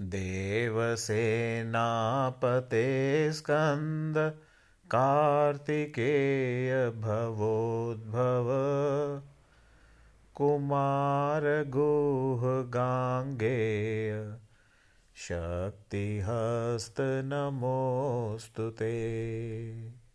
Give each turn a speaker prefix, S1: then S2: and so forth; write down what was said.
S1: देवसेनापते स्कन्द कार्तिकेय भवोद्भव गाङ्गेय शक्तिहस्त नमोऽस्तु ते।